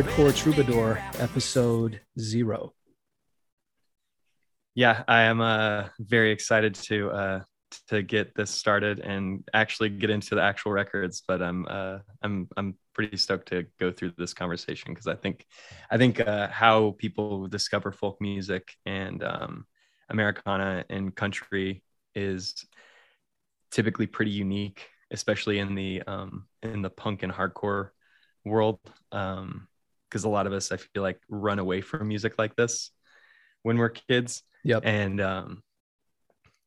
Hardcore Troubadour, episode zero. yeah i am uh very excited to uh to get this started and actually get into the actual records but i'm uh i'm i'm pretty stoked to go through this conversation because i think i think uh how people discover folk music and um americana and country is typically pretty unique especially in the um in the punk and hardcore world um because a lot of us i feel like run away from music like this when we're kids Yep. and um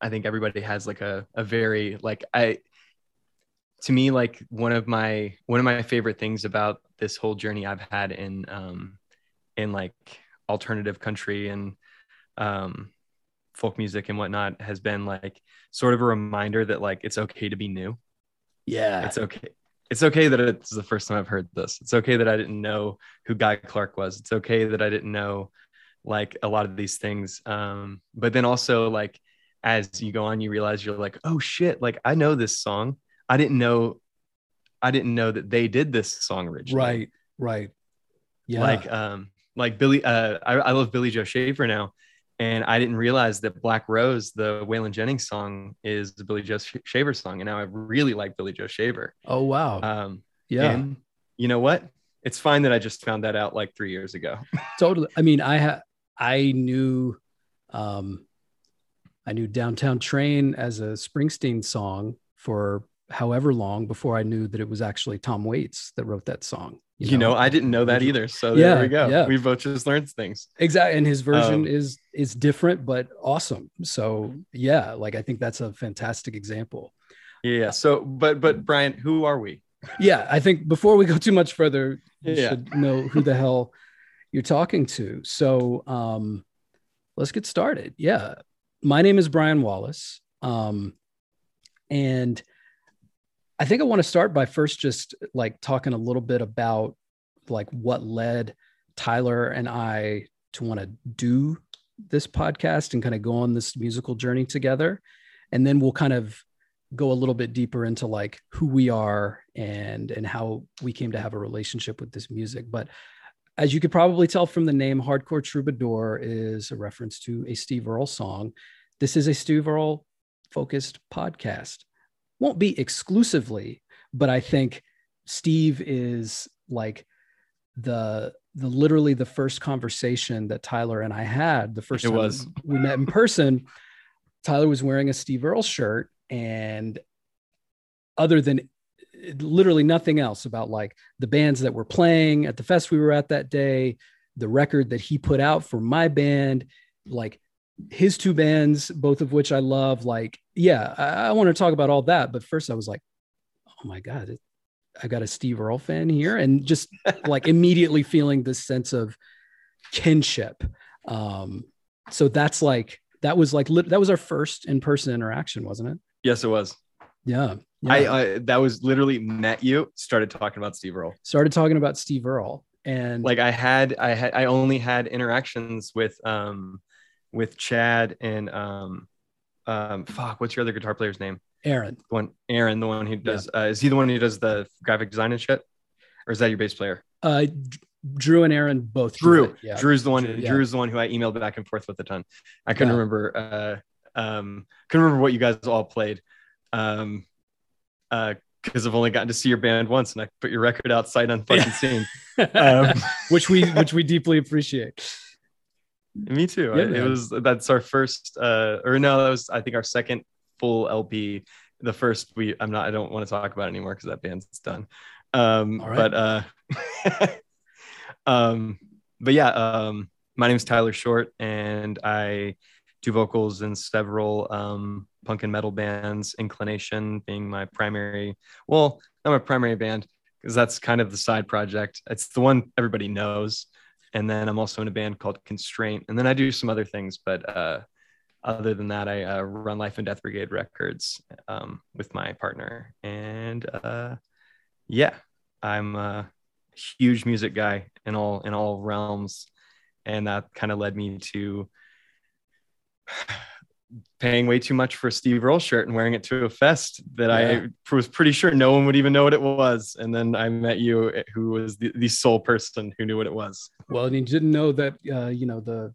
i think everybody has like a, a very like i to me like one of my one of my favorite things about this whole journey i've had in um in like alternative country and um folk music and whatnot has been like sort of a reminder that like it's okay to be new Yeah. it's okay it's okay that it's the first time i've heard this it's okay that i didn't know who guy clark was it's okay that i didn't know like a lot of these things um but then also like as you go on you realize you're like oh shit like i know this song i didn't know i didn't know that they did this song originally Right. Right. Yeah. like um like billy uh I, I love billy joe shaver now and i didn't realize that black rose the waylon jennings song is the billy joe Sh- shaver song and now i really like billy joe shaver oh, wow. um yeah. and you know what it's fine that i just found that out like three years ago totally. I mean, I ha- I knew, um, I knew Downtown Train as a Springsteen song for however long before I knew that it was actually Tom Waits that wrote that song. you know, i didn't know that either. So Yeah, there we go. yeah. we both just learned things. Exactly. And his version Um, is is different but awesome. So yeah like i think that's a fantastic example. Yeah, yeah. So but but brian who are we? Yeah i think before we go too much further you Yeah. should know who the hell you're talking to. So um let's get started. Yeah. My name is brian wallace. Um and i think i want to start by first just like talking a little bit about like what led tyler and i to want to do this podcast and kind of go on this musical journey together. And then we'll kind of go a little bit deeper into like who we are and and how we came to have a relationship with this music. But as you could probably tell from the name hardcore troubadour is a reference to a steve earle song. This is a steve earle focused podcast won't be exclusively but i think steve is like the the literally the first conversation that tyler and i had the first It time was. we met in person tyler was wearing a steve earle shirt and other than literally nothing else about like the bands that were playing at the fest we were at that day the record that he put out for my band like his two bands both of which i love like yeah i, I want to talk about all that but first i was like oh my god it, i got a steve earle fan here and just like immediately feeling this sense of kinship. Um so that's like that was like that was our first in-person interaction wasn't it? Yes it was. Yeah, yeah. I, I that was literally met you started talking about steve earle. Started talking about Steve Earle and like i had i had i only had interactions with um with chad and um um fuck what's your other guitar player's name Aaron. the one aaron the one who does uh, is he the one who does the graphic design and shit or is that your bass player Uh, Drew and Aaron both. drew Yeah. drew's the one Drew, yeah. drew's the one who i emailed back and forth with a ton i couldn't Yeah. remember uh um couldn't remember what you guys all played um uh because I've only gotten to see your band once, and I put your record out sight unfucking seen. Um, which we which we deeply appreciate. Me too. Yeah, I- it was that's our first uh or no, that was I think our second full LP. The first we I'm not I don't want to talk about it anymore because that band's done. Um right. but uh um but yeah, um my name is Tyler Short and I do vocals in several um punk and metal bands, Inclination being my primary well, not my primary band because that's kind of the side project. It's the one everybody knows. And then I'm also in a band called Constraint, and then I do some other things. But uh, other than that, I uh, run Life and Death Brigade Records um, with my partner, and uh, yeah, I'm a huge music guy in all in all realms, and that kind of led me to paying way too much for a Steve Earle shirt and wearing it to a fest that yeah. I was pretty sure no one would even know what it was. And then I met you, who was the, the sole person who knew what it was. Well, and you didn't know that, uh, you know, the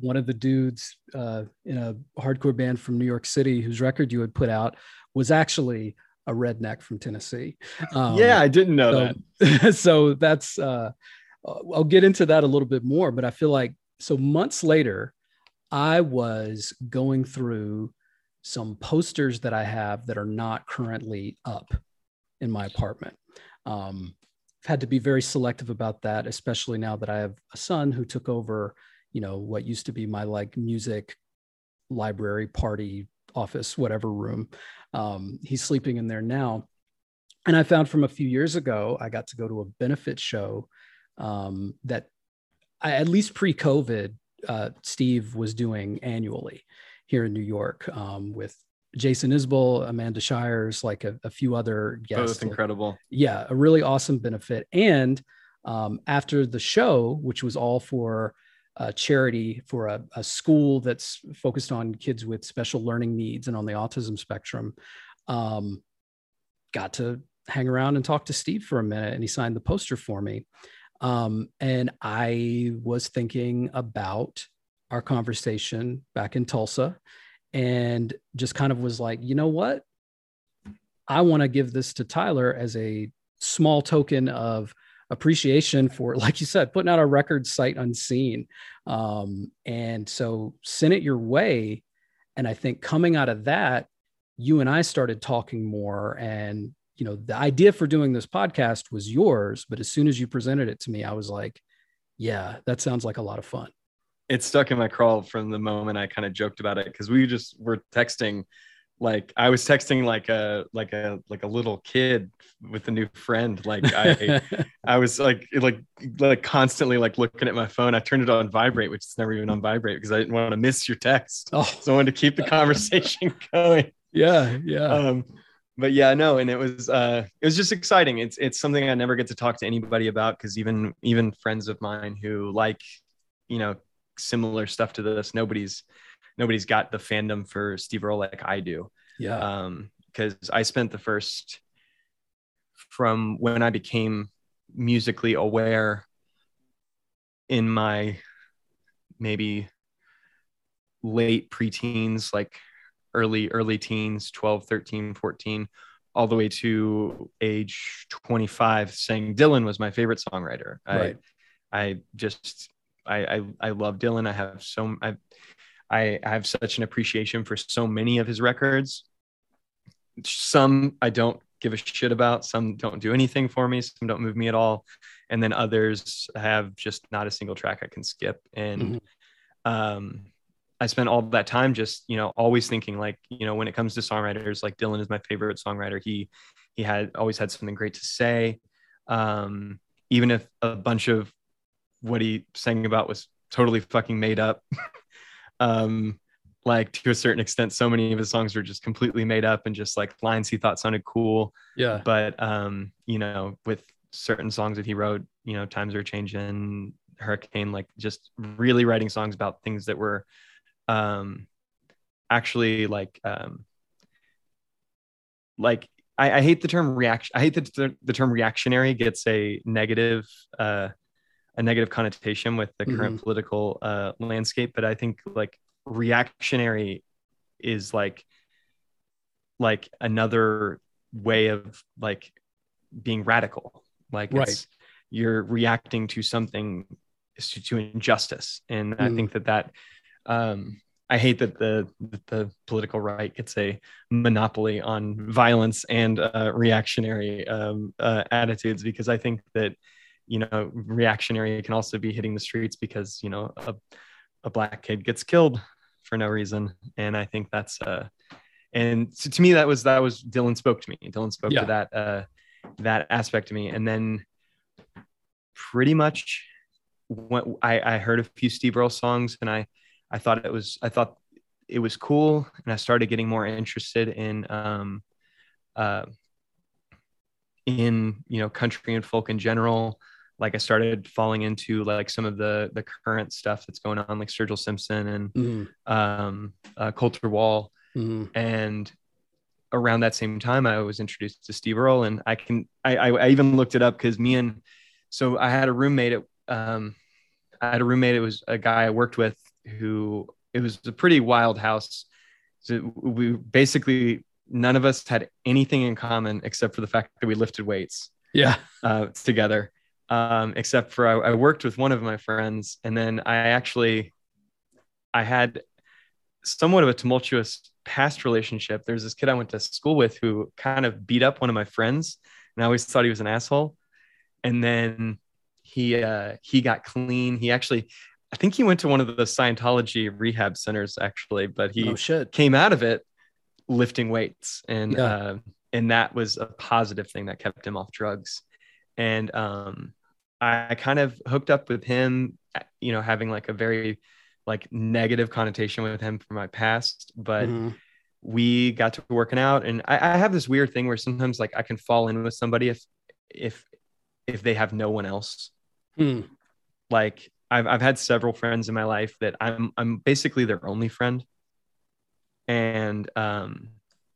one of the dudes uh, in a hardcore band from New York City whose record you had put out was actually a redneck from Tennessee. Um, yeah, I didn't know so, that. so that's, uh, I'll get into that a little bit more, but I feel like so months later, I was going through some posters that I have that are not currently up in my apartment. Um, I've had to be very selective about that, especially now that I have a son who took over, you know, what used to be my like music library party office, whatever room. Um, he's sleeping in there now. And I found from a few years ago, I got to go to a benefit show um, that I, at least pre COVID, uh, Steve was doing annually here in New York um, with Jason Isbell, Amanda Shires, like a, a few other guests. Both incredible. Yeah, a really awesome benefit. And um, after the show, which was all for a charity for a, a, school that's focused on kids with special learning needs and on the autism spectrum, um, got to hang around and talk to Steve for a minute, and he signed the poster for me. Um, and I was thinking about our conversation back in Tulsa and just kind of was like, you know what? I want to give this to Tyler as a small token of appreciation for, like you said, putting out a record sight unseen. Um, and so send it your way. And I think coming out of that, you and I started talking more and you know, the idea for doing this podcast was yours, but as soon as you presented it to me, I was like, yeah, that sounds like a lot of fun. It stuck in my crawl from the moment I kind of joked about it because we just were texting like I was texting like a like a like a little kid with a new friend. Like I I was like like like constantly like looking at my phone. I turned it on vibrate, which is never even on vibrate because I didn't want to miss your text. Oh. So I wanted to keep the conversation going. Yeah, yeah. Um, but yeah, no, and it was uh it was just exciting. It's it's something I never get to talk to anybody about because even even friends of mine who like, you know, similar stuff to this, nobody's nobody's got the fandom for Steve Earle like I do. Yeah. Um, because I spent the first from when I became musically aware in my maybe late preteens, like early early teens 12 13 14 all the way to age 25 saying dylan was my favorite songwriter right. i i just I, I i love dylan i have so i i have such an appreciation for so many of his records some i don't give a shit about some don't do anything for me some don't move me at all and then others have just not a single track i can skip and mm-hmm. um I spent all that time just, you know, always thinking like, you know, when it comes to songwriters, like Dylan is my favorite songwriter. He he had always had something great to say. Um, even if a bunch of what he sang about was totally fucking made up. um, like to a certain extent, so many of his songs were just completely made up and just like lines he thought sounded cool. Yeah. But um, you know, with certain songs that he wrote, you know, Times Are Changing, Hurricane, like just really writing songs about things that were um actually like um like I, I hate the term reaction. I hate that the, the term reactionary gets a negative uh, a negative connotation with the current mm-hmm. political uh, landscape. But I think like reactionary is like like another way of like being radical. Like right. it's you're reacting to something to, to injustice, and mm. I think that that um, I hate that the the political right gets a monopoly on violence and uh, reactionary um, uh, attitudes because I think that you know reactionary can also be hitting the streets because you know a, a black kid gets killed for no reason, and I think that's uh, and so to me that was that was Dylan spoke to me. Dylan spoke yeah. to that uh, that aspect to me, and then pretty much when I, I heard a few Steve Earle songs and I I thought it was I thought it was cool and I started getting more interested in um uh in you know country and folk in general like I started falling into like some of the the current stuff that's going on like Sturgill Simpson and Mhm. um uh, Colter Wall Mhm. and around that same time i was introduced to steve earle and i can i i, I even looked it up because me and so i had a roommate at, um i had a roommate it was a guy i worked with who it was a pretty wild house so we basically none of us had anything in common except for the fact that we lifted weights Yeah. uh, together. Um, except for I, I worked with one of my friends, and then I actually I had somewhat of a tumultuous past relationship. There's this kid I went to school with who kind of beat up one of my friends, and I always thought he was an asshole. And then he uh, he got clean. He actually, I think he went to one of the Scientology rehab centers actually, but he oh came out of it lifting weights and Yeah. uh, and that was a positive thing that kept him off drugs and um i kind of hooked up with him you know having like a very like negative connotation with him from my past but Mhm. we got to working out and I, I have this weird thing where sometimes like i can fall in with somebody if if if they have no one else Hmm. like I've, I've had several friends in my life that I'm I'm basically their only friend. And um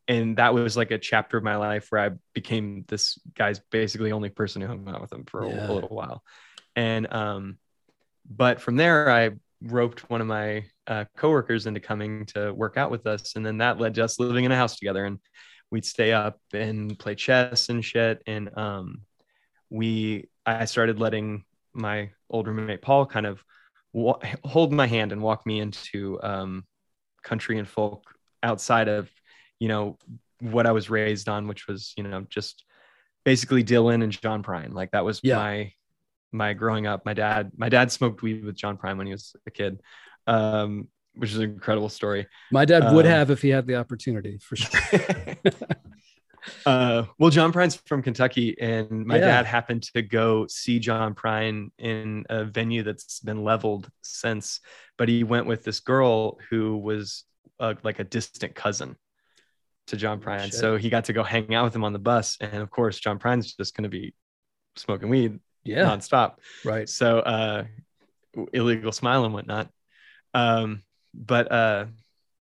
and that was like a chapter of my life where I became this guy's basically only person who hung out with him for a- Yeah. a, little while. And um but from there I roped one of my uh, coworkers into coming to work out with us and then that led to us living in a house together and we'd stay up and play chess and shit and um we I started letting my old roommate Paul kind of wa- hold my hand and walk me into um, country and folk outside of you know what I was raised on, which was you know just basically Dylan and John Prine. Like that was Yeah. my my growing up. My dad my dad smoked weed with John Prine when he was a kid, um, which is an incredible story. My dad would Um, have if he had the opportunity for sure. uh, well, John Prine's from Kentucky, and my Yeah. dad happened to go see John Prine in a venue that's been leveled since. But he went with this girl who was uh, like a distant cousin to John Prine, shit. so he got to go hang out with him on the bus. And of course, John Prine's just going to be smoking weed Yeah. nonstop Right. so uh illegal smile and whatnot um but uh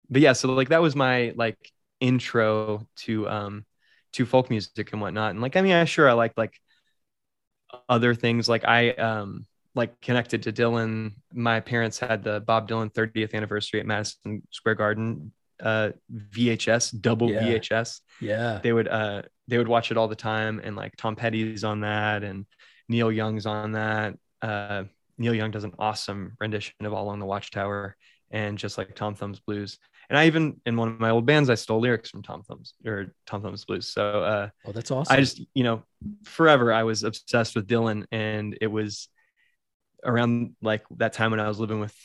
but yeah so like that was my like intro to um to folk music and whatnot and like i mean i sure i like like other things like i um like connected to dylan my parents had the bob dylan 30th anniversary at madison square garden uh vhs double Yeah. vhs Yeah. they would uh they would watch it all the time and like Tom Petty's on that and Neil Young's on that. Uh Neil Young does an awesome rendition of All Along the Watchtower and just like Tom Thumb's Blues. And I even in one of my old bands I stole lyrics from Tom Thumb's or Tom Thumb's Blues. So uh Oh, that's awesome. I just, you know, forever I was obsessed with Dylan and it was around like that time when I was living with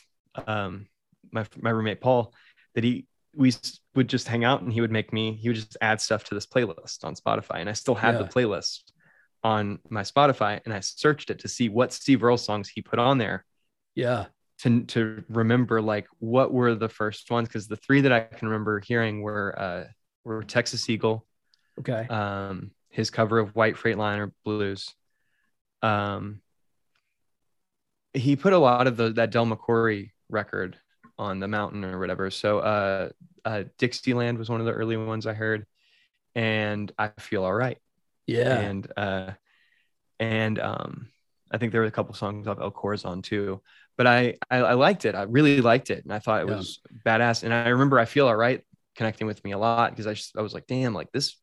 um my my roommate Paul that he we would just hang out and he would make me he would just add stuff to this playlist on Spotify and I still had the playlist on my Spotify and I searched it to see what Steve Earle songs he put on there yeah. To to remember like what were the first ones because the three that I can remember hearing were uh were Texas Eagle Okay. um, his cover of White Freightliner Blues. Um, he put a lot of the that Del McCoury record on the mountain or whatever. So uh, uh, Dixieland was one of the early ones I heard, and I feel all right. yeah. And uh, and um, I think there were a couple songs off El Corazon too. But I, I I liked it. I really liked it, and I thought it Yeah. was badass. And I remember I feel all right connecting with me a lot because I just I was like, damn, like this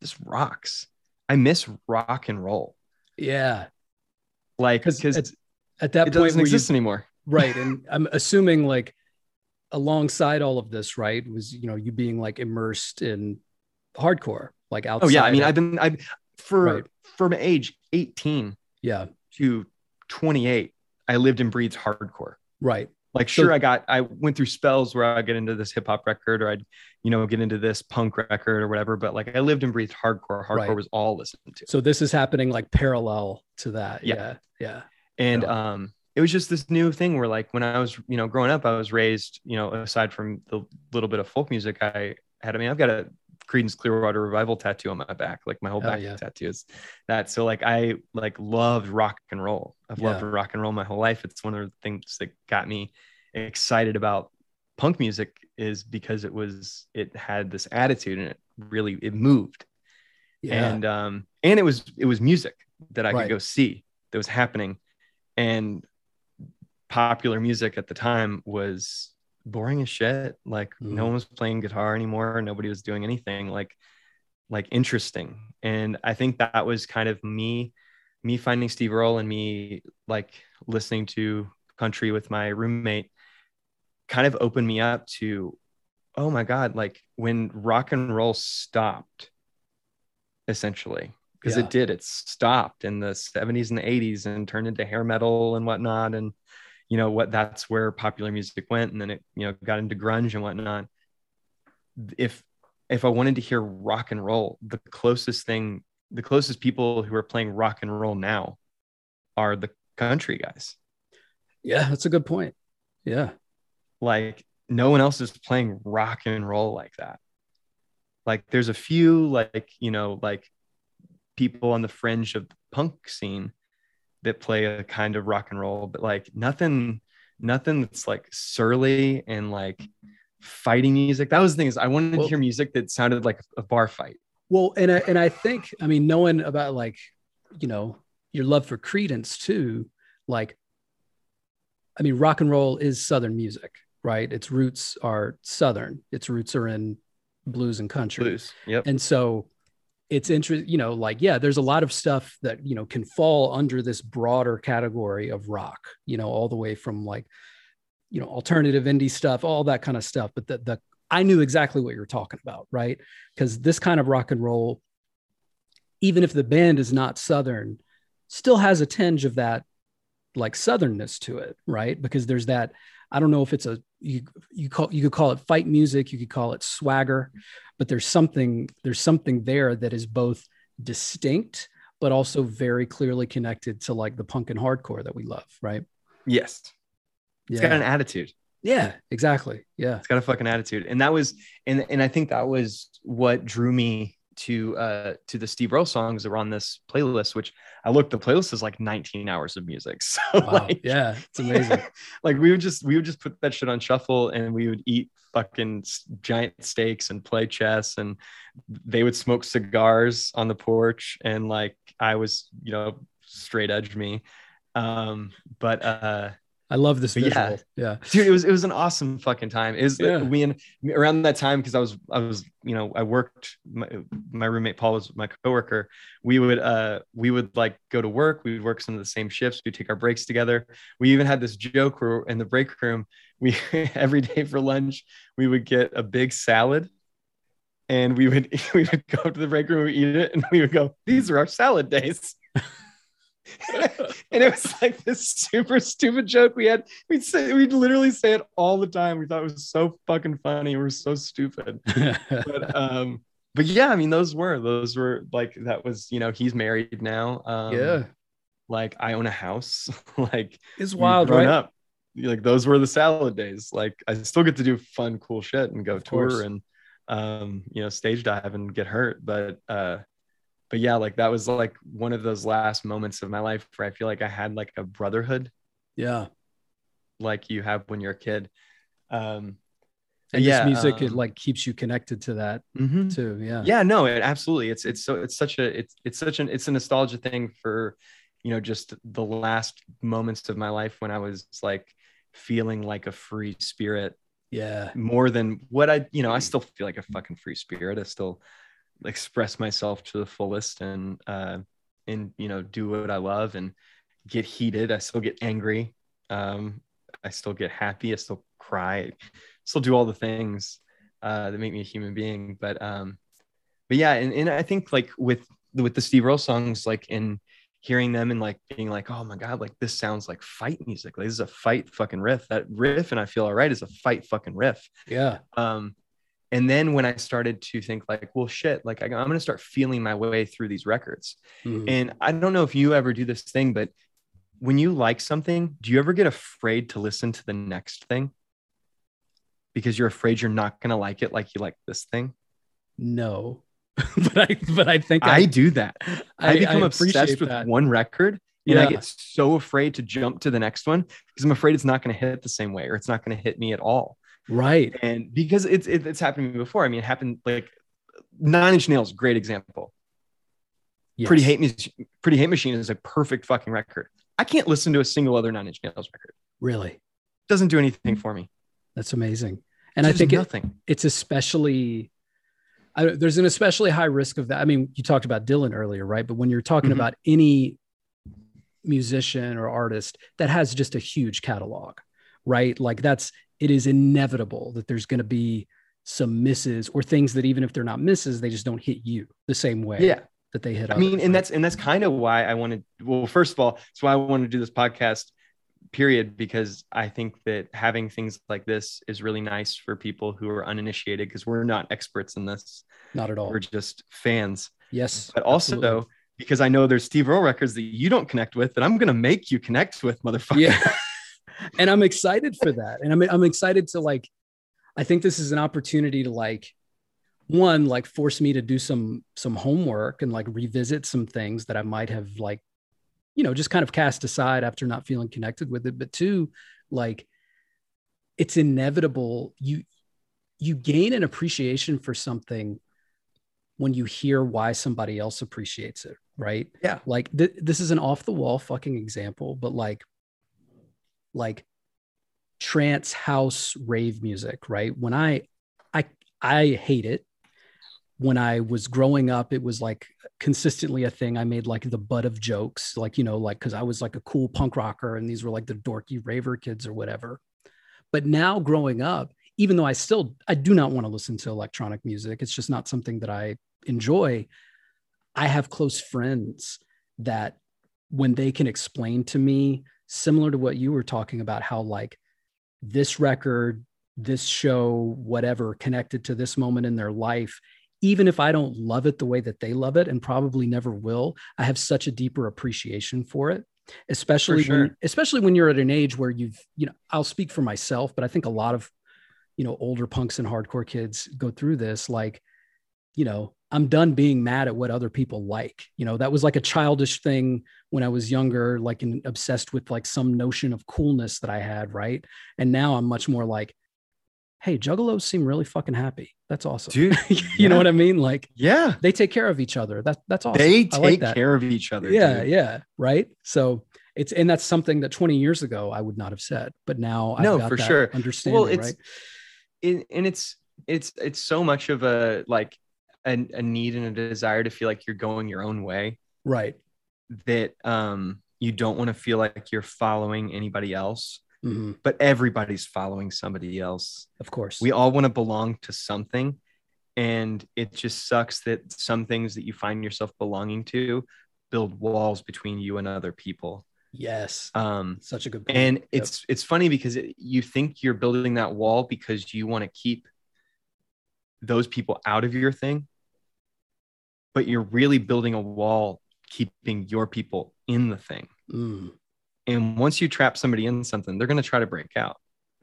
this rocks. I miss rock and roll. yeah. like because at it At that point, doesn't where you, exist anymore. right. And I'm assuming like alongside all of this, right, was, you know, you being like immersed in hardcore, like outside. Oh yeah, I mean, I've been I've for Right. from age 18 yeah. to 28, I lived and breathed hardcore. Right. Like So- sure, I got I went through spells where I'd get into this hip hop record or I'd, you know, get into this punk record or whatever. But like I lived and breathed hardcore. Hardcore Right. was all listened to. So this is happening like parallel to that. Yeah. Yeah. Yeah. and Yeah. um it was just this new thing where like when I was, you know, growing up, I was raised, you know, aside from the little bit of folk music I had, I mean, I've got a Creedence Clearwater Revival tattoo on my back, like my whole back yeah. tattoo is that. So like I like loved rock and roll. I've loved Yeah. rock and roll my whole life. It's one of the things that got me excited about punk music is because it was it had this attitude and it really it moved Yeah. and um and it was it was music that I Right. could go see that was happening and popular music at the time was boring as shit. Like Mhm. no one was playing guitar anymore. Nobody was doing anything like like interesting. And I think that was kind of me me finding Steve Earle and me like listening to country with my roommate kind of opened me up to oh my god like when rock and roll stopped essentially because Yeah. it did. It stopped in the 70s and the 80s and turned into hair metal and whatnot. And you know what that's where popular music went and then it you know got into grunge and whatnot if if i wanted to hear rock and roll the closest thing the closest people who are playing rock and roll now are the country guys yeah, that's a good point. Yeah. like no one else is playing rock and roll like that like there's a few like you know like people on the fringe of the punk scene that play a kind of rock and roll but like nothing nothing that's like surly and like fighting music that was the thing is i wanted Well- to hear music that sounded like a bar fight Well, and I, and I think I mean knowing about like you know your love for Creedence too, like I mean rock and roll is Southern music, right? Its roots are Southern. Its roots are in blues and country, blues yep and so it's interesting. You know, like yeah, there's a lot of stuff that you know can fall under this broader category of rock. You know, all the way from like you know alternative indie stuff, all that kind of stuff. But the the I knew exactly what you're talking about, right? Because this kind of rock and roll, even if the band is not Southern, still has a tinge of that like Southernness to it, right? Because there's that, I don't know if it's a you you call you could call it fight music, you could call it swagger, but there's something, there's something there that is both distinct, but also very clearly connected to like the punk and hardcore that we love, right? yes it's Yeah. got an attitude yeah, exactly. Yeah. it's got a fucking attitude and that was and and i think that was what drew me to uh to the steve earle songs that were on this playlist which i looked the playlist is like 19 hours of music so Wow. like yeah. It's amazing. like we would just we would just put that shit on shuffle and we would eat fucking giant steaks and play chess and they would smoke cigars on the porch and like i was you know straight edge me um but uh I love this But yeah. Yeah. dude it was it was an awesome fucking time. Is Yeah. we and around that time because i was i was you know i worked my, my roommate paul was my coworker. We would uh we would like go to work. We would work some of the same shifts. We'd take our breaks together. We even had this joke where in the break room we every day for lunch we would get a big salad and we would we would go to the break room we eat it and we would go these are our salad days and it was like this super stupid joke we had. We'd say we'd literally say it all the time. We thought it was so fucking funny. We were so stupid. But um, but yeah, I mean, those were those were like that was you know he's married now. Um, yeah. like I own a house. like It's wild, right? Up. Like those were the salad days. Like I still get to do fun, cool shit and go tour and um, you know, stage dive and get hurt. But uh but yeah, like that was like one of those last moments of my life where I feel like I had like a brotherhood Yeah. like you have when you're a kid. Um And yeah, this music, it um, like keeps you connected to that mhm. too. Yeah. yeah no it absolutely it's it's so it's such a it's it's such an it's a nostalgia thing for you know just the last moments of my life when i was like feeling like a free spirit Yeah. more than what i you know i still feel like a fucking free spirit i still express myself to the fullest and uh and you know do what i love and get heated. I still get angry. Um i still get happy. I still cry. Still do all the things uh that make me a human being. But um but yeah and, and i think like with with the steve earle songs like in hearing them and like being like oh my god like this sounds like fight music. Like this is a fight fucking riff. That riff and i feel all right is a fight fucking riff. Yeah. um and then when i started to think like well shit like I, i'm going to start feeling my way through these records Mhm. and i don't know if you ever do this thing but when you like something, do you ever get afraid to listen to the next thing? Because you're afraid you're not going to like it like you like this thing? No. but I but I think I, do that. I, I become I obsessed with that. one record and I get so afraid to jump to the next one because I'm afraid it's not going to hit the same way or it's not going to hit me at all. Right. And because it's it, it's happened to me before. I mean, it happened like Nine Inch Nails, great example. Pretty Hate Pretty Hate Machine is a perfect fucking record. I can't listen to a single other Nine Inch Nails record. Really. doesn't do anything for me. That's amazing. And I think it, nothing. it's especially I, there's an especially high risk of that. I mean, you talked about Dylan earlier, right? But when you're talking Mhm. about any musician or artist that has just a huge catalog, right? Like that's it is inevitable that there's going to be some misses or things that even if they're not misses, they just don't hit you the same way yeah. that they hit. I mean, and that's and that's kind of why I wanted. Well, first of all, that's why I wanted to do this podcast. Period, because I think that having things like this is really nice for people who are uninitiated because we're not experts in this. not at all. We're just fans. Yes, But also, absolutely. because I know there's Steve Earle records that you don't connect with, that I'm gonna make you connect with, motherfucker. yeah and i'm excited for that. And i'm i'm excited to like i think this is an opportunity to like one like force me to do some some homework and like revisit some things that i might have like you know just kind of cast aside after not feeling connected with it. But two like it's inevitable. You you gain an appreciation for something when you hear why somebody else appreciates it right? Yeah. like th- this is an off the wall fucking example but like like trance house rave music right? When i i i hate it. When i was growing up it was like consistently a thing. I made like the butt of jokes like you know like because i was like a cool punk rocker and these were like the dorky raver kids or whatever. But now growing up even though i still i do not want to listen to electronic music it's just not something that i enjoy i have close friends that when they can explain to me similar to what you were talking about how like this record this show whatever connected to this moment in their life even if i don't love it the way that they love it and probably never will i have such a deeper appreciation for it especially sure. when especially when you're at an age where you've you know i'll speak for myself but i think a lot of you know older punks and hardcore kids go through this like you know i'm done being mad at what other people like. You know that was like a childish thing when i was younger like and obsessed with like some notion of coolness that i had right? And now i'm much more like hey juggalos seem really fucking happy. That's awesome. Dude, you know what i mean? Like Yeah. they take care of each other. That that's awesome. They I take like care of each other. yeah dude. yeah right? So it's and that's something that 20 years ago i would not have said but now I've got for that sure. understanding Well, it's right? it, and it's it's it's so much of a like a, a need and a desire to feel like you're going your own way right that um you don't want to feel like you're following anybody else Mhm. but everybody's following somebody else of course we all want to belong to something and it just sucks that some things that you find yourself belonging to build walls between you and other people yes um such a good point. and Yep. it's it's funny because it, you think you're building that wall because you want to keep those people out of your thing but you're really building a wall keeping your people in the thing. Mm, and once you trap somebody in something they're going to try to break out.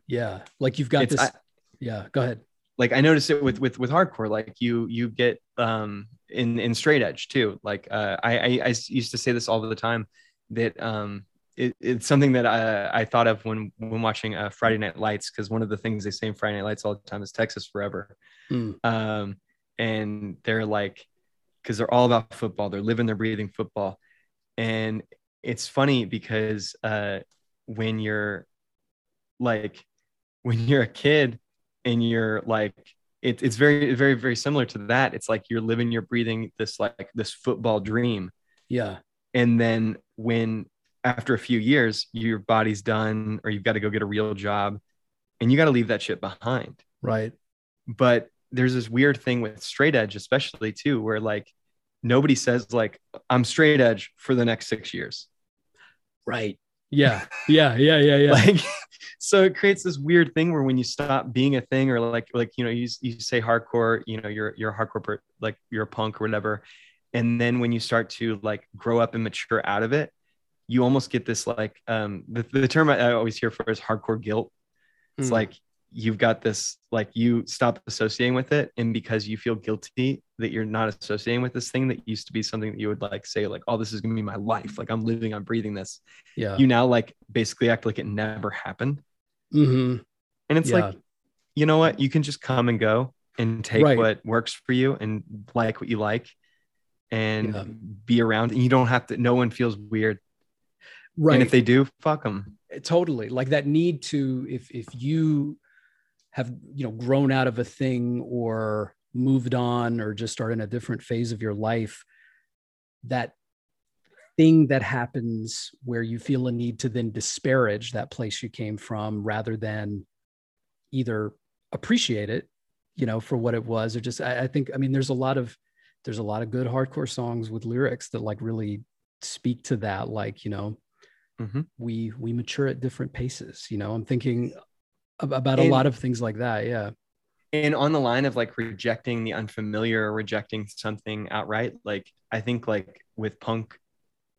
Yeah like you've got It's- this I- yeah go ahead. Like i noticed it with with with hardcore like you you get um in in straight edge too. Like uh i i, I used to say this all the time that um it, it's something that I, I thought of when when watching uh, Friday Night Lights because one of the things they say in Friday Night Lights all the time is Texas forever, Mm. um, and they're like because they're all about football, they're living, they're breathing football, and it's funny because uh, when you're like when you're a kid and you're like it, it's very very very similar to that. It's like you're living you're breathing this like this football dream. Yeah. And then when after a few years your body's done or you've got to go get a real job and you got to leave that shit behind. Right. But there's this weird thing with straight edge especially too where like nobody says like i'm straight edge for the next six years. Right. Yeah. Yeah. Yeah. Yeah. Yeah. Like so it creates this weird thing where when you stop being a thing or like like you know you, you say hardcore you know you're you're a hardcore like you're a punk or whatever. And then when you start to like grow up and mature out of it you almost get this like um the, the term I, I always hear for is hardcore guilt. It's Mm. like you've got this like you stop associating with it and because you feel guilty that you're not associating with this thing that used to be something that you would like say like oh this is going to be my life like i'm living i'm breathing this yeah. you now like basically act like it never happened mm-hmm. and it's Yeah. like you know what you can just come and go and take Right. what works for you and like what you like and Yeah. be around and you don't have to no one feels weird Right. and if they do fuck them totally like that need to if if you have you know grown out of a thing or moved on or just are in a different phase of your life that thing that happens where you feel a need to then disparage that place you came from rather than either appreciate it you know for what it was or just I, I think i mean there's a lot of there's a lot of good hardcore songs with lyrics that like really speak to that like you know Mhm. we we mature at different paces you know i'm thinking ab- about a lot of things like that yeah and on the line of like rejecting the unfamiliar or rejecting something outright like i think like with punk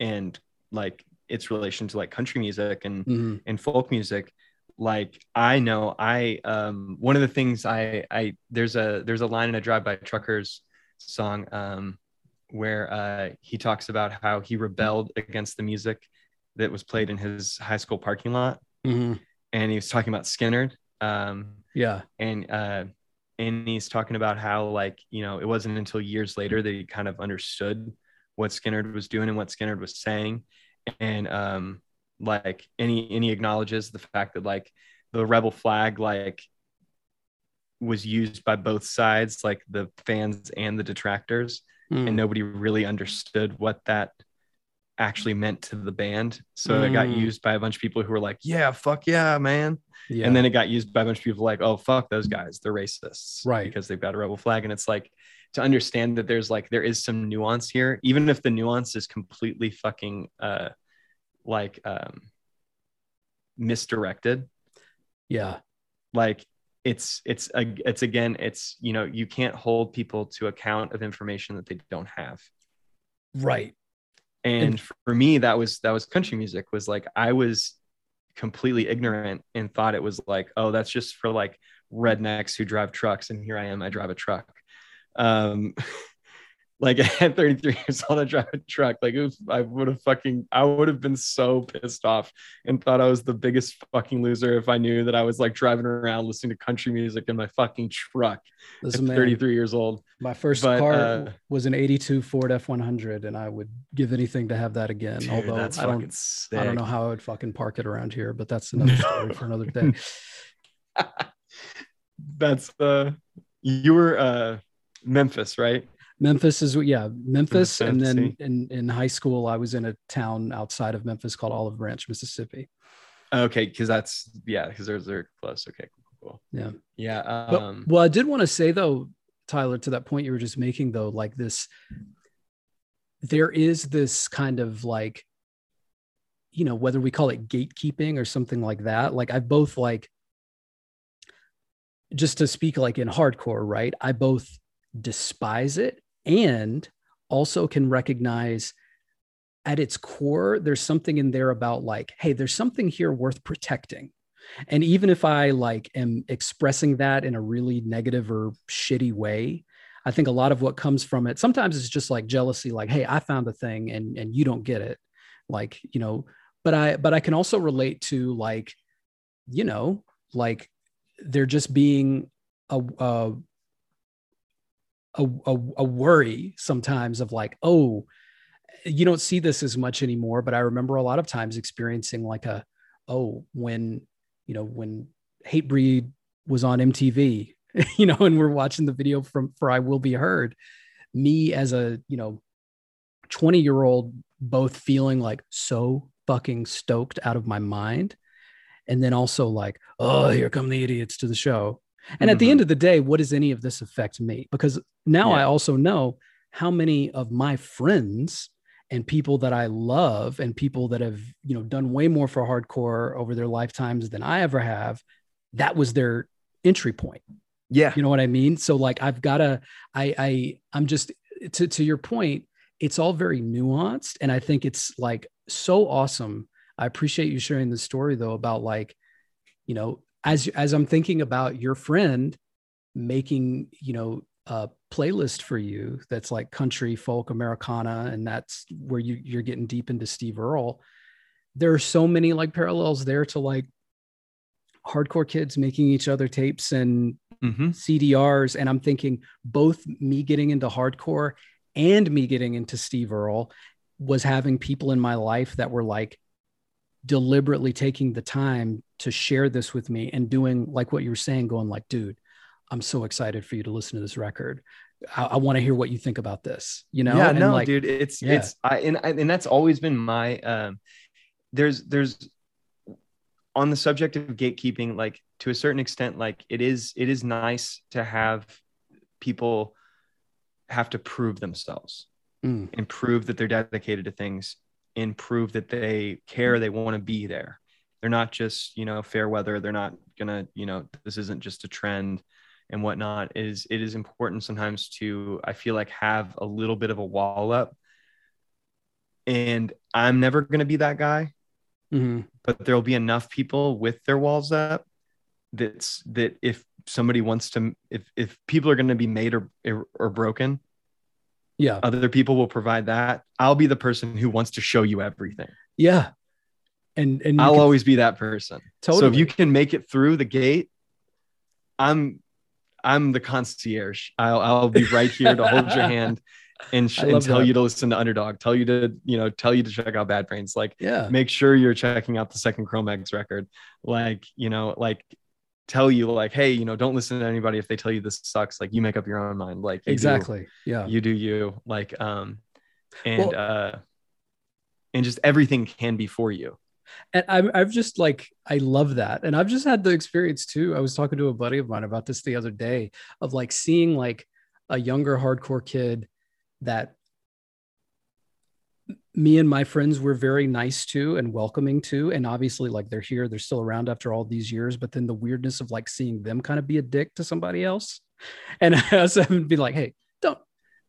and like its relation to like country music and Mhm. and folk music like i know i um one of the things i i there's a there's a line in a drive by truckers song um where uh he talks about how he rebelled against the music that was played in his high school parking lot Mhm. And he was talking about Skynyrd um yeah. and uh and he's talking about how like you know it wasn't until years later that he kind of understood what Skynyrd was doing and what Skynyrd was saying. And um like any any acknowledges the fact that like the rebel flag like was used by both sides like the fans and the detractors. Mm. and nobody really understood what that actually meant to the band so it got Mm. used by a bunch of people who were like yeah fuck yeah man yeah and then it got used by a bunch of people like, oh fuck those guys, they're racists, Right. Because they've got a rebel flag, and it's like to understand that there's like there is some nuance here, even if the nuance is completely fucking uh like um misdirected. yeah Like it's it's a it's again it's you know you can't hold people to account of information that they don't have. right and for me that was that was country music was like i was completely ignorant and thought it was like oh that's just for like rednecks who drive trucks and here i am i drive a truck. Um like at 33 years old i drive a truck like it was, i would have fucking i would have been so pissed off and thought i was the biggest fucking loser if i knew that i was like driving around listening to country music in my fucking truck at listen man 33 years old my first but, car uh, was an 82 ford f100 and i would give anything to have that again Dude, although i don't sick. I don't know how I would fucking park it around here, but that's another story for another day. that's uh you were uh memphis right Memphis is yeah, Memphis, and then in in high school I was in a town outside of Memphis called Olive Branch, Mississippi. okay because that's yeah because they're they're close okay cool, cool. Yeah. yeah But, um well, I did want to say though, Tyler, to that point you were just making though, like this, there is this kind of like, you know, whether we call it gatekeeping or something like that. Like I both like, just to speak like in hardcore, right? I both despise it and also can recognize at its core, there's something in there about like, hey, there's something here worth protecting. And even if i like am expressing that in a really negative or shitty way i think a lot of what comes from it sometimes it's just like jealousy like hey i found a thing and and you don't get it. Like you know but i but i can also relate to like you know like there just being a a a, a, a worry sometimes of like oh you don't see this as much anymore but i remember a lot of times experiencing like a oh when you know when hatebreed was on mtv you know and we're watching the video from for i will be heard me as a you know 20 year old both feeling like so fucking stoked out of my mind. And then also like oh here come the idiots to the show and at the end mm-hmm. of the day what does any of this affect me? Because now i also know how many of my friends and people that I love and people that have, you know, done way more for hardcore over their lifetimes than I ever have, that was their entry point. yeah. You know what I mean? So like I've got to I I I'm just to to your point, it's all very nuanced. And i think it's like so awesome. I appreciate you sharing the story though about like you know as as i'm thinking about your friend making you know a playlist for you that's like country folk americana and that's where you you're getting deep into steve earle there are so many like parallels there to like hardcore kids making each other tapes and Mhm. CDRs. And I'm thinking both me getting into hardcore and me getting into Steve Earle was having people in my life that were like deliberately taking the time to share this with me and doing like what you were saying, going like, dude, I'm so excited for you to listen to this record. I, I want to hear what you think about this, you know? yeah And, no like, dude it's yeah. it's i and, and that's always been my um there's there's on the subject of gatekeeping like to a certain extent like it is it is nice to have people have to prove themselves Mm. and prove that they're dedicated to things and prove that they care they want to be there. They're not just you know fair weather. They're not gonna you know this isn't just a trend and whatnot. It is it is important sometimes to i feel like have a little bit of a wall up. And i'm never to be that guy Mhm. but there'll be enough people with their walls up that's that if somebody wants to if if people are going to be made or or broken yeah. other people will provide that i'll be the person who wants to show you everything Yeah. And, and i'll can- always be that person Totally. so if you can make it through the gate i'm i'm the concierge i'll, I'll be right here to hold your hand and, sh- and tell that. you to listen to underdog tell you to you know tell you to check out bad brains like yeah. make sure you're checking out the second Cro-Mags record like you know like tell you like hey you know don't listen to anybody if they tell you this sucks like you make up your own mind like you do- Exactly. Yeah. you do you like um and Well- uh and just everything can be for you and I'm, I've just like I love that, and I've just had the experience too. I was talking to a buddy of mine about this the other day of like seeing like a younger hardcore kid that me and my friends were very nice to and welcoming to, and obviously like they're here, they're still around after all these years. But then the weirdness of like seeing them kind of be a dick to somebody else, and also haven't been like, hey, don't,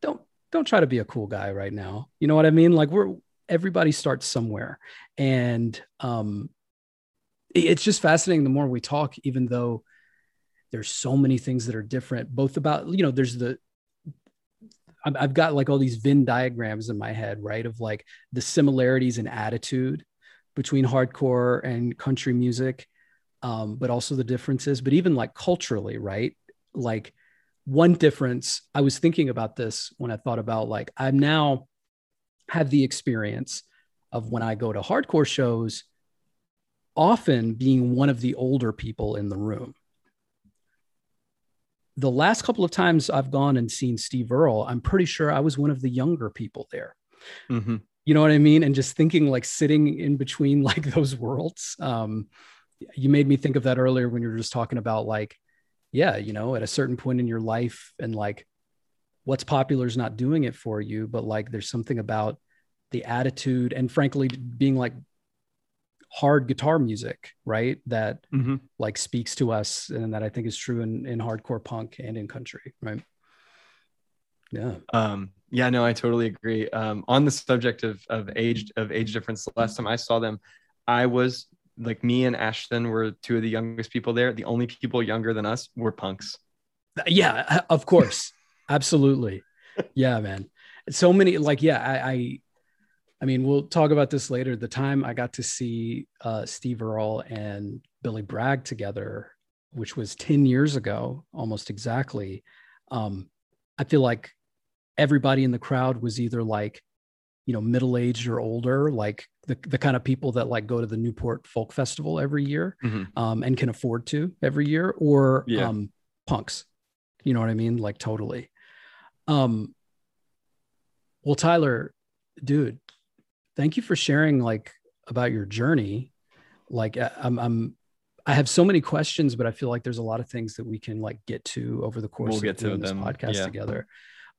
don't, don't try to be a cool guy right now. You know what I mean? Like we're everybody starts somewhere and um it's just fascinating the more we talk even though there's so many things that are different both about you know there's the I've- got like all these venn diagrams in my head right of like the similarities in attitude between hardcore and country music um but also the differences but even like culturally right like one difference i was thinking about this when i thought about like i'm now have the experience of when I go to hardcore shows, often being one of the older people in the room. The last couple of times I've gone and seen Steve Earle, I'm pretty sure I was one of the younger people there. Mhm. You know what I mean? And just thinking like sitting in between like those worlds. Um, you made me think of that earlier when you were just talking about like, yeah, you know, at a certain point in your life and like what's popular is not doing it for you, but like there's something about the attitude and frankly being like hard guitar music, right? That Mhm. like speaks to us and that I think is true in, in hardcore punk and in country, right? Yeah. Um, yeah, no, I totally agree. Um, on the subject of of age of age difference, the last time I saw them, I was like me and Ashton were two of the youngest people there. The only people younger than us were punks. Yeah, of course. Absolutely. Yeah, man. So many like yeah, I, I I mean, we'll talk about this later. The time I got to see uh, Steve Earle and Billy Bragg together, which was 10 years ago, almost exactly. Um, I feel like everybody in the crowd was either like, you know, middle aged or older, like the, the kind of people that like go to the Newport Folk Festival every year Mhm. um, and can afford to every year, or Yeah. um, punks. You know what I mean? Like totally. Um, well, Tyler, dude, thank you for sharing like about your journey. Like I'm, I'm, I have so many questions, but I feel like there's a lot of things that we can like get to over the course We'll of get to this them, podcast yeah. together.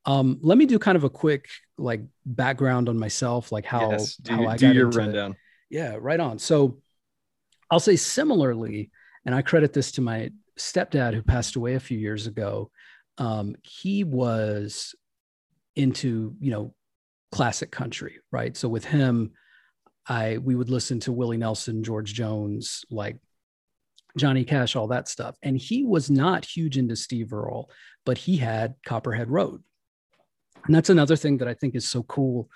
Um, let me do kind of a quick like background on myself, like how yes, do, how I do got your into, rundown. yeah, right on. So I'll say similarly, and I credit this to my stepdad who passed away a few years ago. Um, he was into, you know, classic country, right? So with him, I we would listen to Willie Nelson, George Jones, like Johnny Cash, all that stuff. And he was not huge into Steve Earle, but he had Copperhead Road. And that's another thing that I think is so cool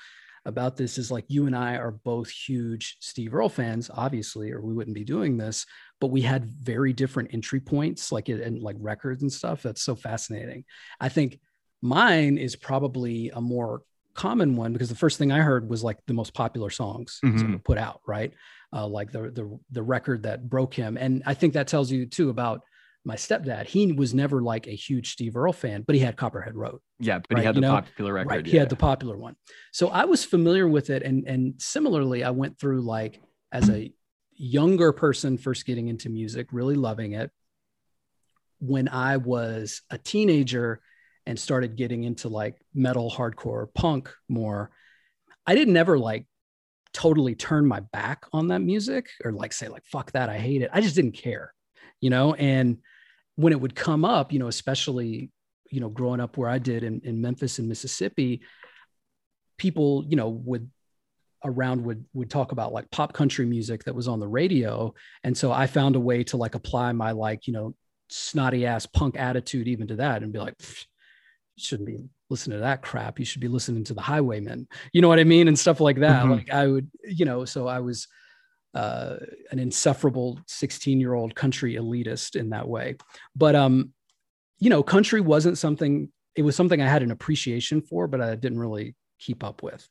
about this is like you and I are both huge Steve Earle fans, obviously, or we wouldn't be doing this, but we had very different entry points, like it and like records and stuff. That's so fascinating. I think mine is probably a more common one because the first thing I heard was like the most popular songs mm-hmm. put out, right? Uh, like the the the record that broke him, and I think that tells you too about my stepdad. He was never like a huge Steve Earle fan, but he had Copperhead Road. Yeah, but right? he had the know? popular record. Right. Yeah. He had the popular one, so I was familiar with it, and and similarly, I went through like as a younger person first getting into music, really loving it. When I was a teenager and started getting into like metal, hardcore, punk more, I didn't ever like totally turn my back on that music or like say like fuck that, I hate it. I just didn't care, you know. And when it would come up, you know, especially you know growing up where I did in, in Memphis and Mississippi, people you know would around would would talk about like pop country music that was on the radio and so i found a way to like apply my like you know snotty ass punk attitude even to that and be like shouldn't be listening to that crap. You should be listening to the Highwaymen, you know what I mean? And stuff like that. Mm-hmm. Like I would, you know, so I was uh, an insufferable 16 year old country elitist in that way. But, um, you know, country wasn't something, it was something I had an appreciation for, but I didn't really keep up with.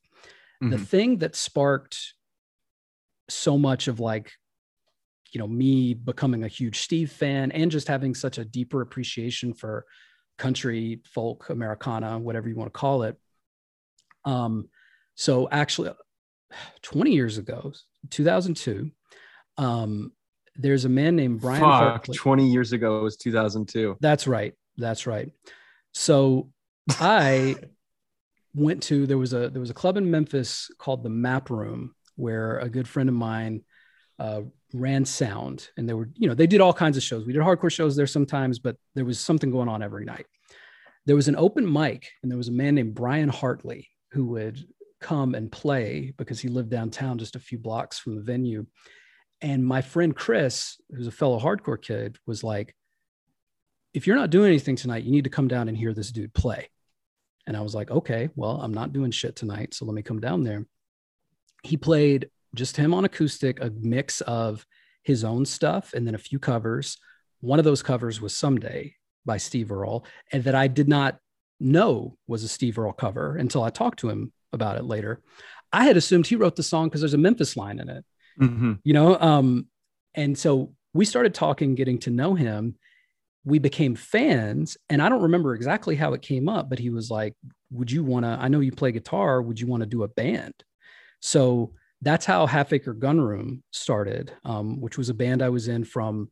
Mm-hmm. The thing that sparked so much of like, you know, me becoming a huge Steve fan and just having such a deeper appreciation for country, folk, Americana, whatever you want to call it. Um, so actually, 20 years ago, 2002, um, there's a man named Brian. Fuck, Hartley. 20 years ago it was 2002. That's right. That's right. So I went to there was a there was a club in Memphis called the Map Room where a good friend of mine uh, ran sound. And they were you know they did all kinds of shows. We did hardcore shows there sometimes but there was something going on every night. There was an open mic and there was a man named brian hartley who would come and play because he lived downtown just a few blocks from the venue. And my friend chris who's a fellow hardcore kid was like if you're not doing anything tonight you need to come down and hear this dude play. And i was like okay well i'm not doing shit tonight so let me come down there. He played just him on acoustic, a mix of his own stuff and then a few covers. One of those covers was Someday by Steve Earle, and that I did not know was a Steve Earle cover until I talked to him about it later. I had assumed he wrote the song because there's a Memphis line in it, mm-hmm. you know? Um, and so we started talking, getting to know him. We became fans, and I don't remember exactly how it came up, but he was like, Would you want to? I know you play guitar. Would you want to do a band? So that's how Half Acre Gun Room started, um, which was a band I was in from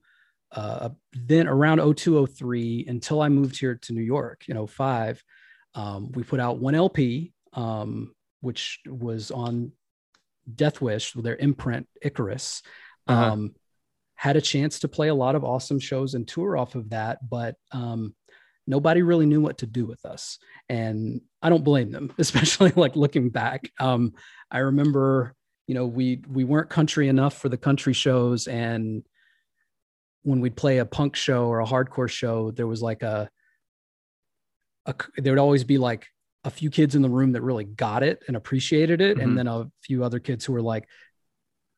uh, then around 0203 until I moved here to New York in 05. Um, we put out one LP, um, which was on Death Wish, their imprint Icarus. Uh-huh. Um, had a chance to play a lot of awesome shows and tour off of that, but um, nobody really knew what to do with us. And I don't blame them, especially like looking back. Um, I remember you know we we weren't country enough for the country shows. And when we'd play a punk show or a hardcore show there was like a, a there would always be like a few kids in the room that really got it and appreciated it. Mm-hmm. and then a few other kids who were like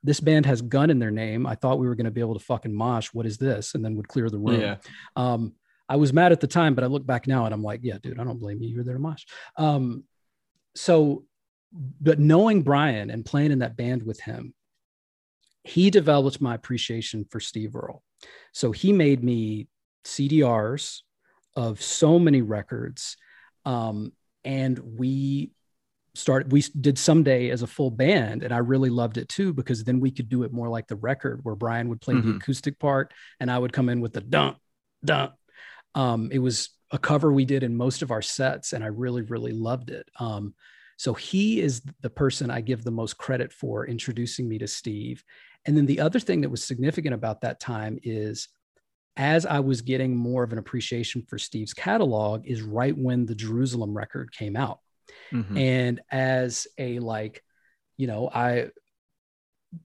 this band has gun in their name. I thought we were going to be able to fucking mosh. What is this? And then would clear the room. Yeah. um, i was mad at the time but i look back now and i'm like yeah dude i don't blame you. You're there to mosh. Um, so but knowing Brian and playing in that band with him, he developed my appreciation for Steve Earle. So he made me CDRs of so many records. Um, and we started, we did someday as a full band. And I really loved it too, because then we could do it more like the record where Brian would play mm-hmm. the acoustic part and I would come in with the dump, dump. Um, it was a cover we did in most of our sets. And I really, really loved it. Um, so he is the person I give the most credit for introducing me to Steve. And then the other thing that was significant about that time is as I was getting more of an appreciation for Steve's catalog, is right when the Jerusalem record came out. Mhm. and as a like you know i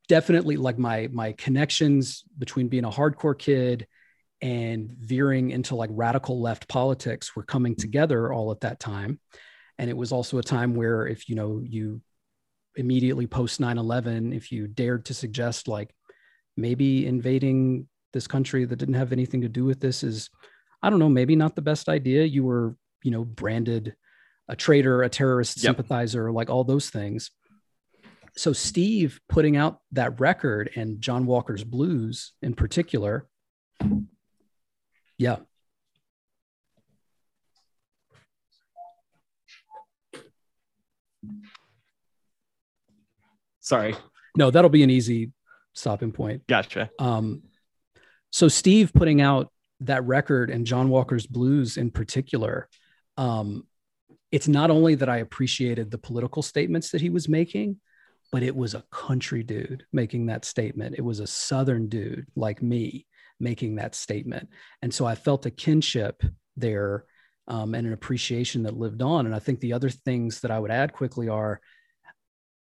definitely like my my connections between being a hardcore kid and veering into like radical left politics were coming together all at that time and it was also a time where if you know you immediately post 9-11 if you dared to suggest like maybe invading this country that didn't have anything to do with this is i don't know maybe not the best idea you were you know branded a traitor a terrorist Yep. sympathizer like all those things so steve putting out that record and john walker's blues in particular yeah Sorry. no that'll be an easy stopping point Gotcha. Um, so Steve putting out that record and John Walker's Blues in particular, um, it's not only that I appreciated the political statements that he was making, but it was a country dude making that statement. It was a Southern dude like me making that statement. And so I felt a kinship there um, and an appreciation that lived on. And I think the other things that I would add quickly are,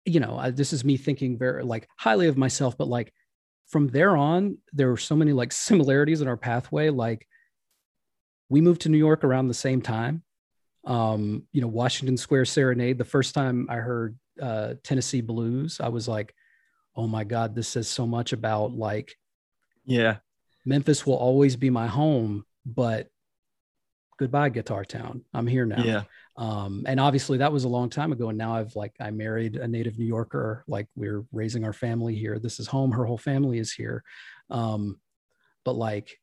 you know, I, this is me thinking very like highly of myself, but like from there on, there were so many like similarities in our pathway. Like we moved to New York around the same time. Um, you know, Washington Square Serenade. The first time I heard uh, Tennessee Blues, I was like, "Oh my God, this says so much about like Yeah. Memphis will always be my home, but goodbye, Guitar Town. I'm here now." Yeah. Um, and obviously that was a long time ago and now i've like i married a native new yorker like we're raising our family here. This is home her whole family is here. Um, but like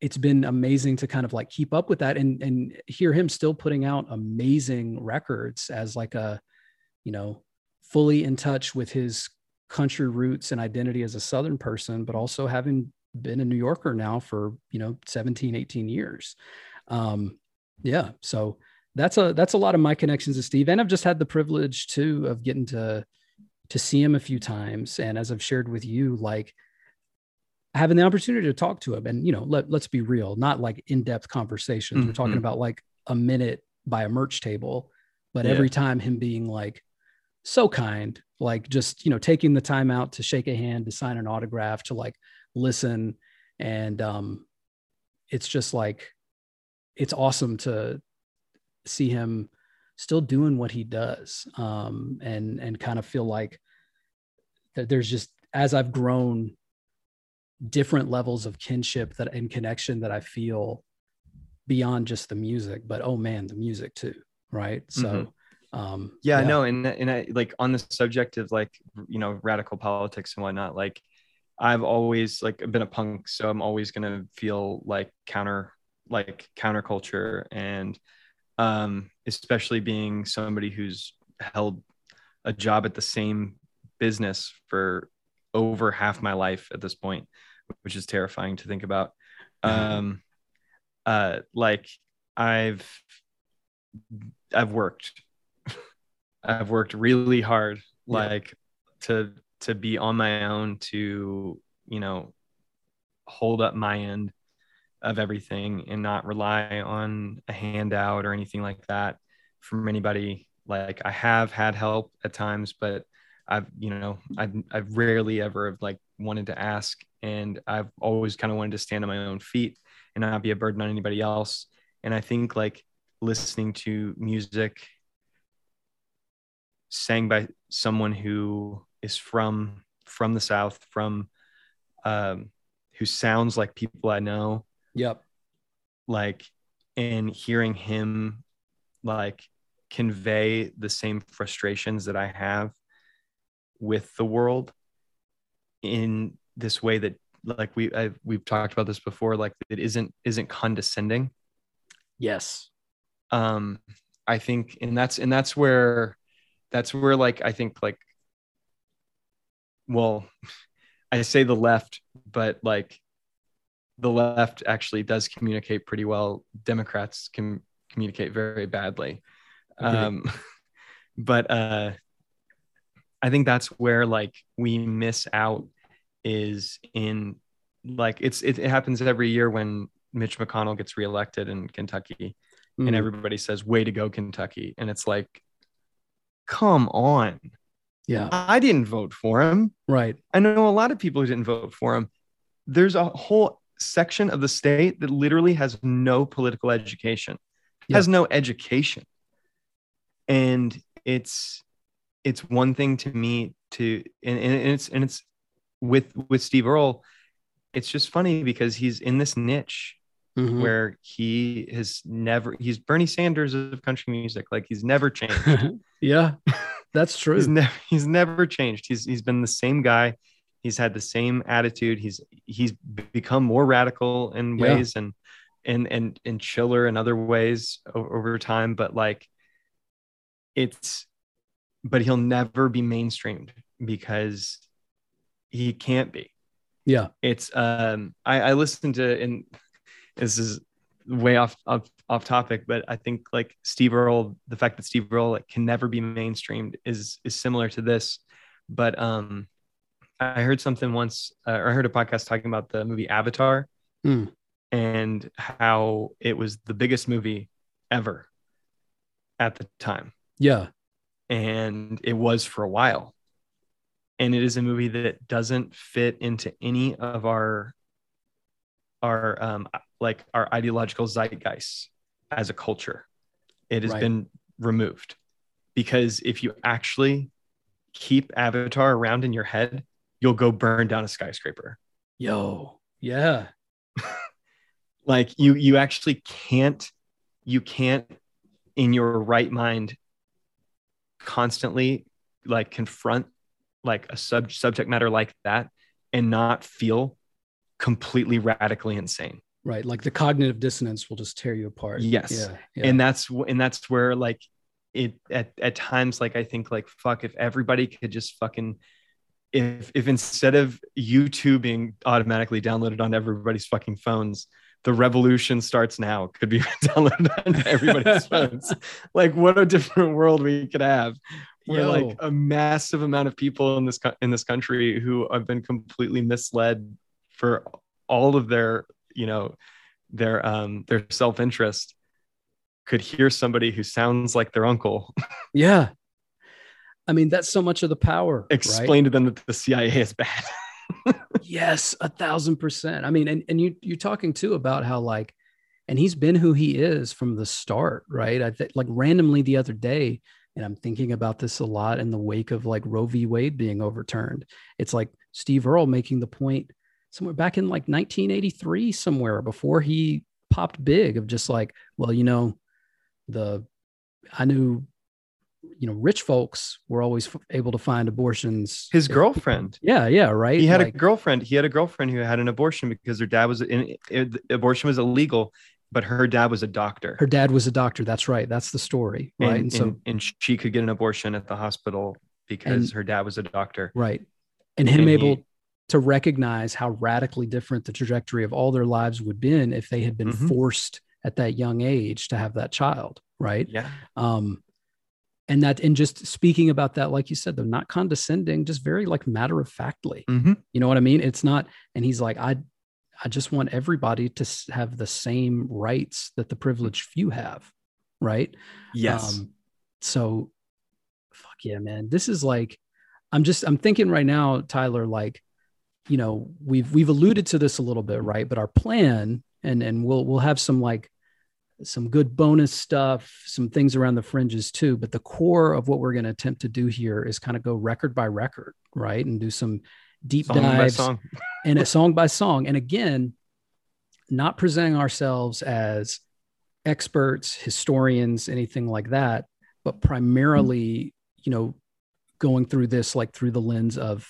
it's been amazing to kind of like keep up with that and and hear him still putting out amazing records as like a you know fully in touch with his country roots and identity as a southern person but also having been a new yorker now for you know 17 18 years. Um yeah so that's a that's a lot of my connections to Steve, and I've just had the privilege too of getting to to see him a few times, and as I've shared with you, like having the opportunity to talk to him, and you know, let let's be real, not like in depth conversations. We're talking Mhm. about like a minute by a merch table, but Yeah. every time him being like so kind, like just you know taking the time out to shake a hand, to sign an autograph, to like listen, and um, it's just like it's awesome to see him still doing what he does um, and and kind of feel like that there's just as I've grown different levels of kinship that and connection that I feel beyond just the music but oh man the music too right? So um yeah, no and and I, like on the subject of like you know radical politics and whatnot like i've always like been a punk so i'm always going to feel like counter like counterculture and um especially being somebody who's held a job at the same business for over half my life at this point which is terrifying to think about. Um uh like i've i've worked. I've worked really hard, Yeah. like to to be on my own, to you know, hold up my end of everything and not rely on a handout or anything like that from anybody. Like I have had help at times, but I've you know I've I've rarely ever have like wanted to ask, and I've always kind of wanted to stand on my own feet and not be a burden on anybody else. And I think like listening to music sang by someone who is from from the south from um who sounds like people i know yep. like and hearing him like convey the same frustrations that i have with the world in this way that like we i we've talked about this before like it isn't isn't condescending. Yes. Um i think and that's and that's where that's where like i think like well i say the left but like the left actually does communicate pretty well democrats can communicate very badly um but uh i think that's where like we miss out is in like it's it, it happens every year when mitch mcconnell gets reelected in kentucky and Mm. everybody says way to go kentucky and it's like come on. Yeah. I didn't vote for him. Right. I know a lot of people who didn't vote for him. There's a whole section of the state that literally has no political education, Yeah. has no education. And it's it's one thing to me to and, and it's and it's with with Steve Earle, it's just funny because he's in this niche Mhm. where he has never he's Bernie Sanders of country music. Like he's never changed. yeah. That's true. he's never he's never changed. He's he's been the same guy. He's had the same attitude. He's he's become more radical in Yeah. ways and and and and chiller in other ways over, over time. But like it's but he'll never be mainstreamed because he can't be. yeah. It's um I, I listened to and this is way off, off off topic, but I think like Steve Earle, the fact that Steve Earle like, can never be mainstreamed is is similar to this. But um I heard something once, uh, or I heard a podcast talking about the movie Avatar Hmm. and how it was the biggest movie ever at the time Yeah. and it was for a while. And it is a movie that doesn't fit into any of our our um like our ideological zeitgeist as a culture. It has Right. been removed because if you actually keep Avatar around in your head, you'll go burn down a skyscraper. Yo. Yeah. Like you you actually can't you can't in your right mind constantly like confront like a sub subject matter like that and not feel completely radically insane Right. Like the cognitive dissonance will just tear you apart. Yes. Yeah. yeah. and that's and that's where like it at, at times like i think like fuck if everybody could just fucking if if instead of youtube being automatically downloaded on everybody's fucking phones the revolution starts now. Could be downloaded on everybody's phones. Like what a different world we could have. Where Yo. like a massive amount of people in this in this country who have been completely misled for all of their you know their um their self-interest. Could hear somebody who sounds like their uncle. Yeah. I mean, that's so much of the power. right? explain to them that the CIA is bad. Yes, a thousand percent. I mean, and, and you you're talking too about how like, and he's been who he is from the start, right? I think like randomly the other day, and I'm thinking about this a lot in the wake of like Roe v. Wade being overturned. It's like Steve Earle making the point somewhere back in like 1983, somewhere before he popped big of just like, well, you know, the I knew, you know, rich folks were always f- able to find abortions. His girlfriend. Yeah, yeah, right. He had Like- a girlfriend. He had a girlfriend who had an abortion because her dad was in it, abortion was illegal, but her dad was a doctor. her dad was a doctor. That's right. That's the story. Right. and, And, so, and, and she could get an abortion at the hospital because And- her dad was a doctor. right. And him and he- able to recognize how radically different the trajectory of all their lives would been if they had been Mhm. forced at that young age to have that child. Right. Yeah. Um, and that, and just speaking about that, like you said, though, not condescending, just very like matter of factly. hmm You know what I mean? It's not, and he's like, I, I just want everybody to have the same rights that the privileged few have. Right. Yes. Um, so fuck yeah, man. This is like I'm just I'm thinking right now, Tyler, like, you know, we've we've alluded to this a little bit, right? But our plan, and and we'll we'll have some like some good bonus stuff, some things around the fringes too. But the core of what we're going to attempt to do here is kind of go record by record, right? And do some deep song dives song. and a song by song. And again, not presenting ourselves as experts, historians, anything like that, but primarily, you know, going through this like through the lens of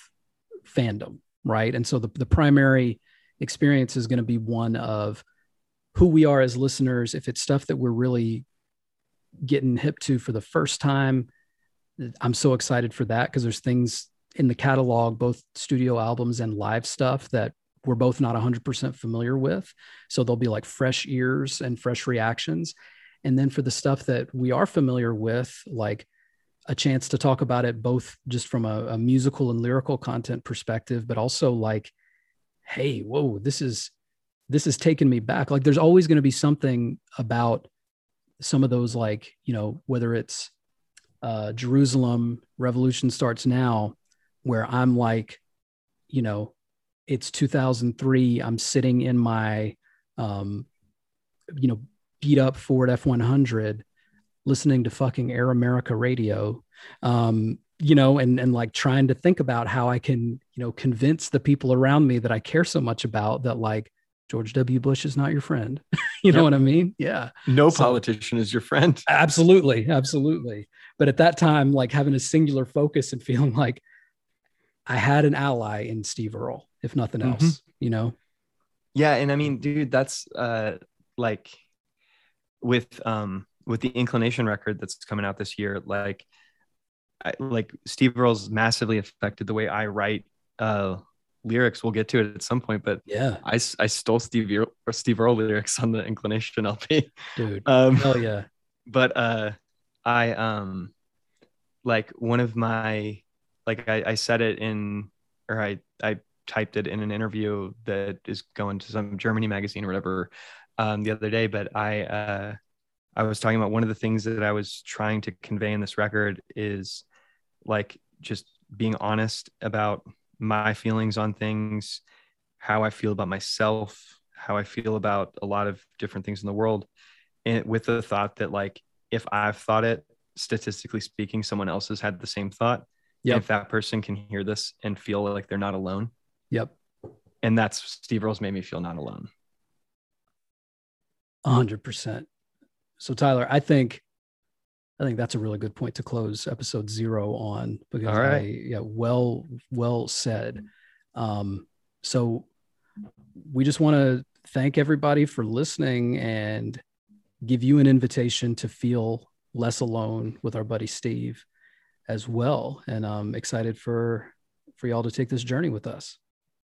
fandom, right? And so the, the primary experience is going to be one of who we are as listeners. If it's stuff that we're really getting hip to for the first time, I'm so excited for that because there's things in the catalog, both studio albums and live stuff that we're both not 100% familiar with. So there'll be like fresh ears and fresh reactions. And then for the stuff that we are familiar with, like a chance to talk about it both just from a, a musical and lyrical content perspective, but also like, hey, whoa, this is this has taken me back. Like there's always going to be something about some of those, like, you know, whether it's uh, Jerusalem Revolution Starts Now, where I'm like, you know, it's 2003. I'm sitting in my, um, you know, beat up Ford F 100, listening to fucking Air America radio, um, you know, and, and like trying to think about how I can, you know, convince the people around me that I care so much about that, like, George W. Bush is not your friend. you know what I mean? Yeah. No so, politician is your friend. Absolutely. Absolutely. But at that time, like having a singular focus and feeling like I had an ally in Steve Earle, if nothing else, mm-hmm. you know? Yeah. And I mean, dude, that's uh like with um with the inclination record that's coming out this year, like I, like Steve Earle's massively affected the way I write uh lyrics. We'll get to it at some point, but yeah, I, I stole Steve Earle, Steve Earle lyrics on the Inclination LP, dude. Um, hell yeah! But uh, I um, like one of my like I, I said it in or I I typed it in an interview that is going to some Germany magazine or whatever um, the other day. But I uh, I was talking about one of the things that I was trying to convey in this record is like just being honest about my feelings on things, how I feel about myself, how I feel about a lot of different things in the world, and with the thought that like if I've thought it, statistically speaking, someone else has had the same thought. Yeah. If that person can hear this and feel like they're not alone. Yep. And that's Steve Earle's made me feel not alone. A hundred percent. So Tyler, I think I think that's a really good point to close episode zero on because All right. I, yeah, well, well said. Um, so we just want to thank everybody for listening and give you an invitation to feel less alone with our buddy Steve as well. And I'm excited for for y'all to take this journey with us.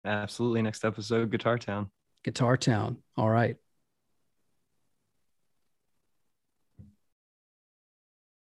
Absolutely. Next episode, Guitar Town. Guitar Town. All right.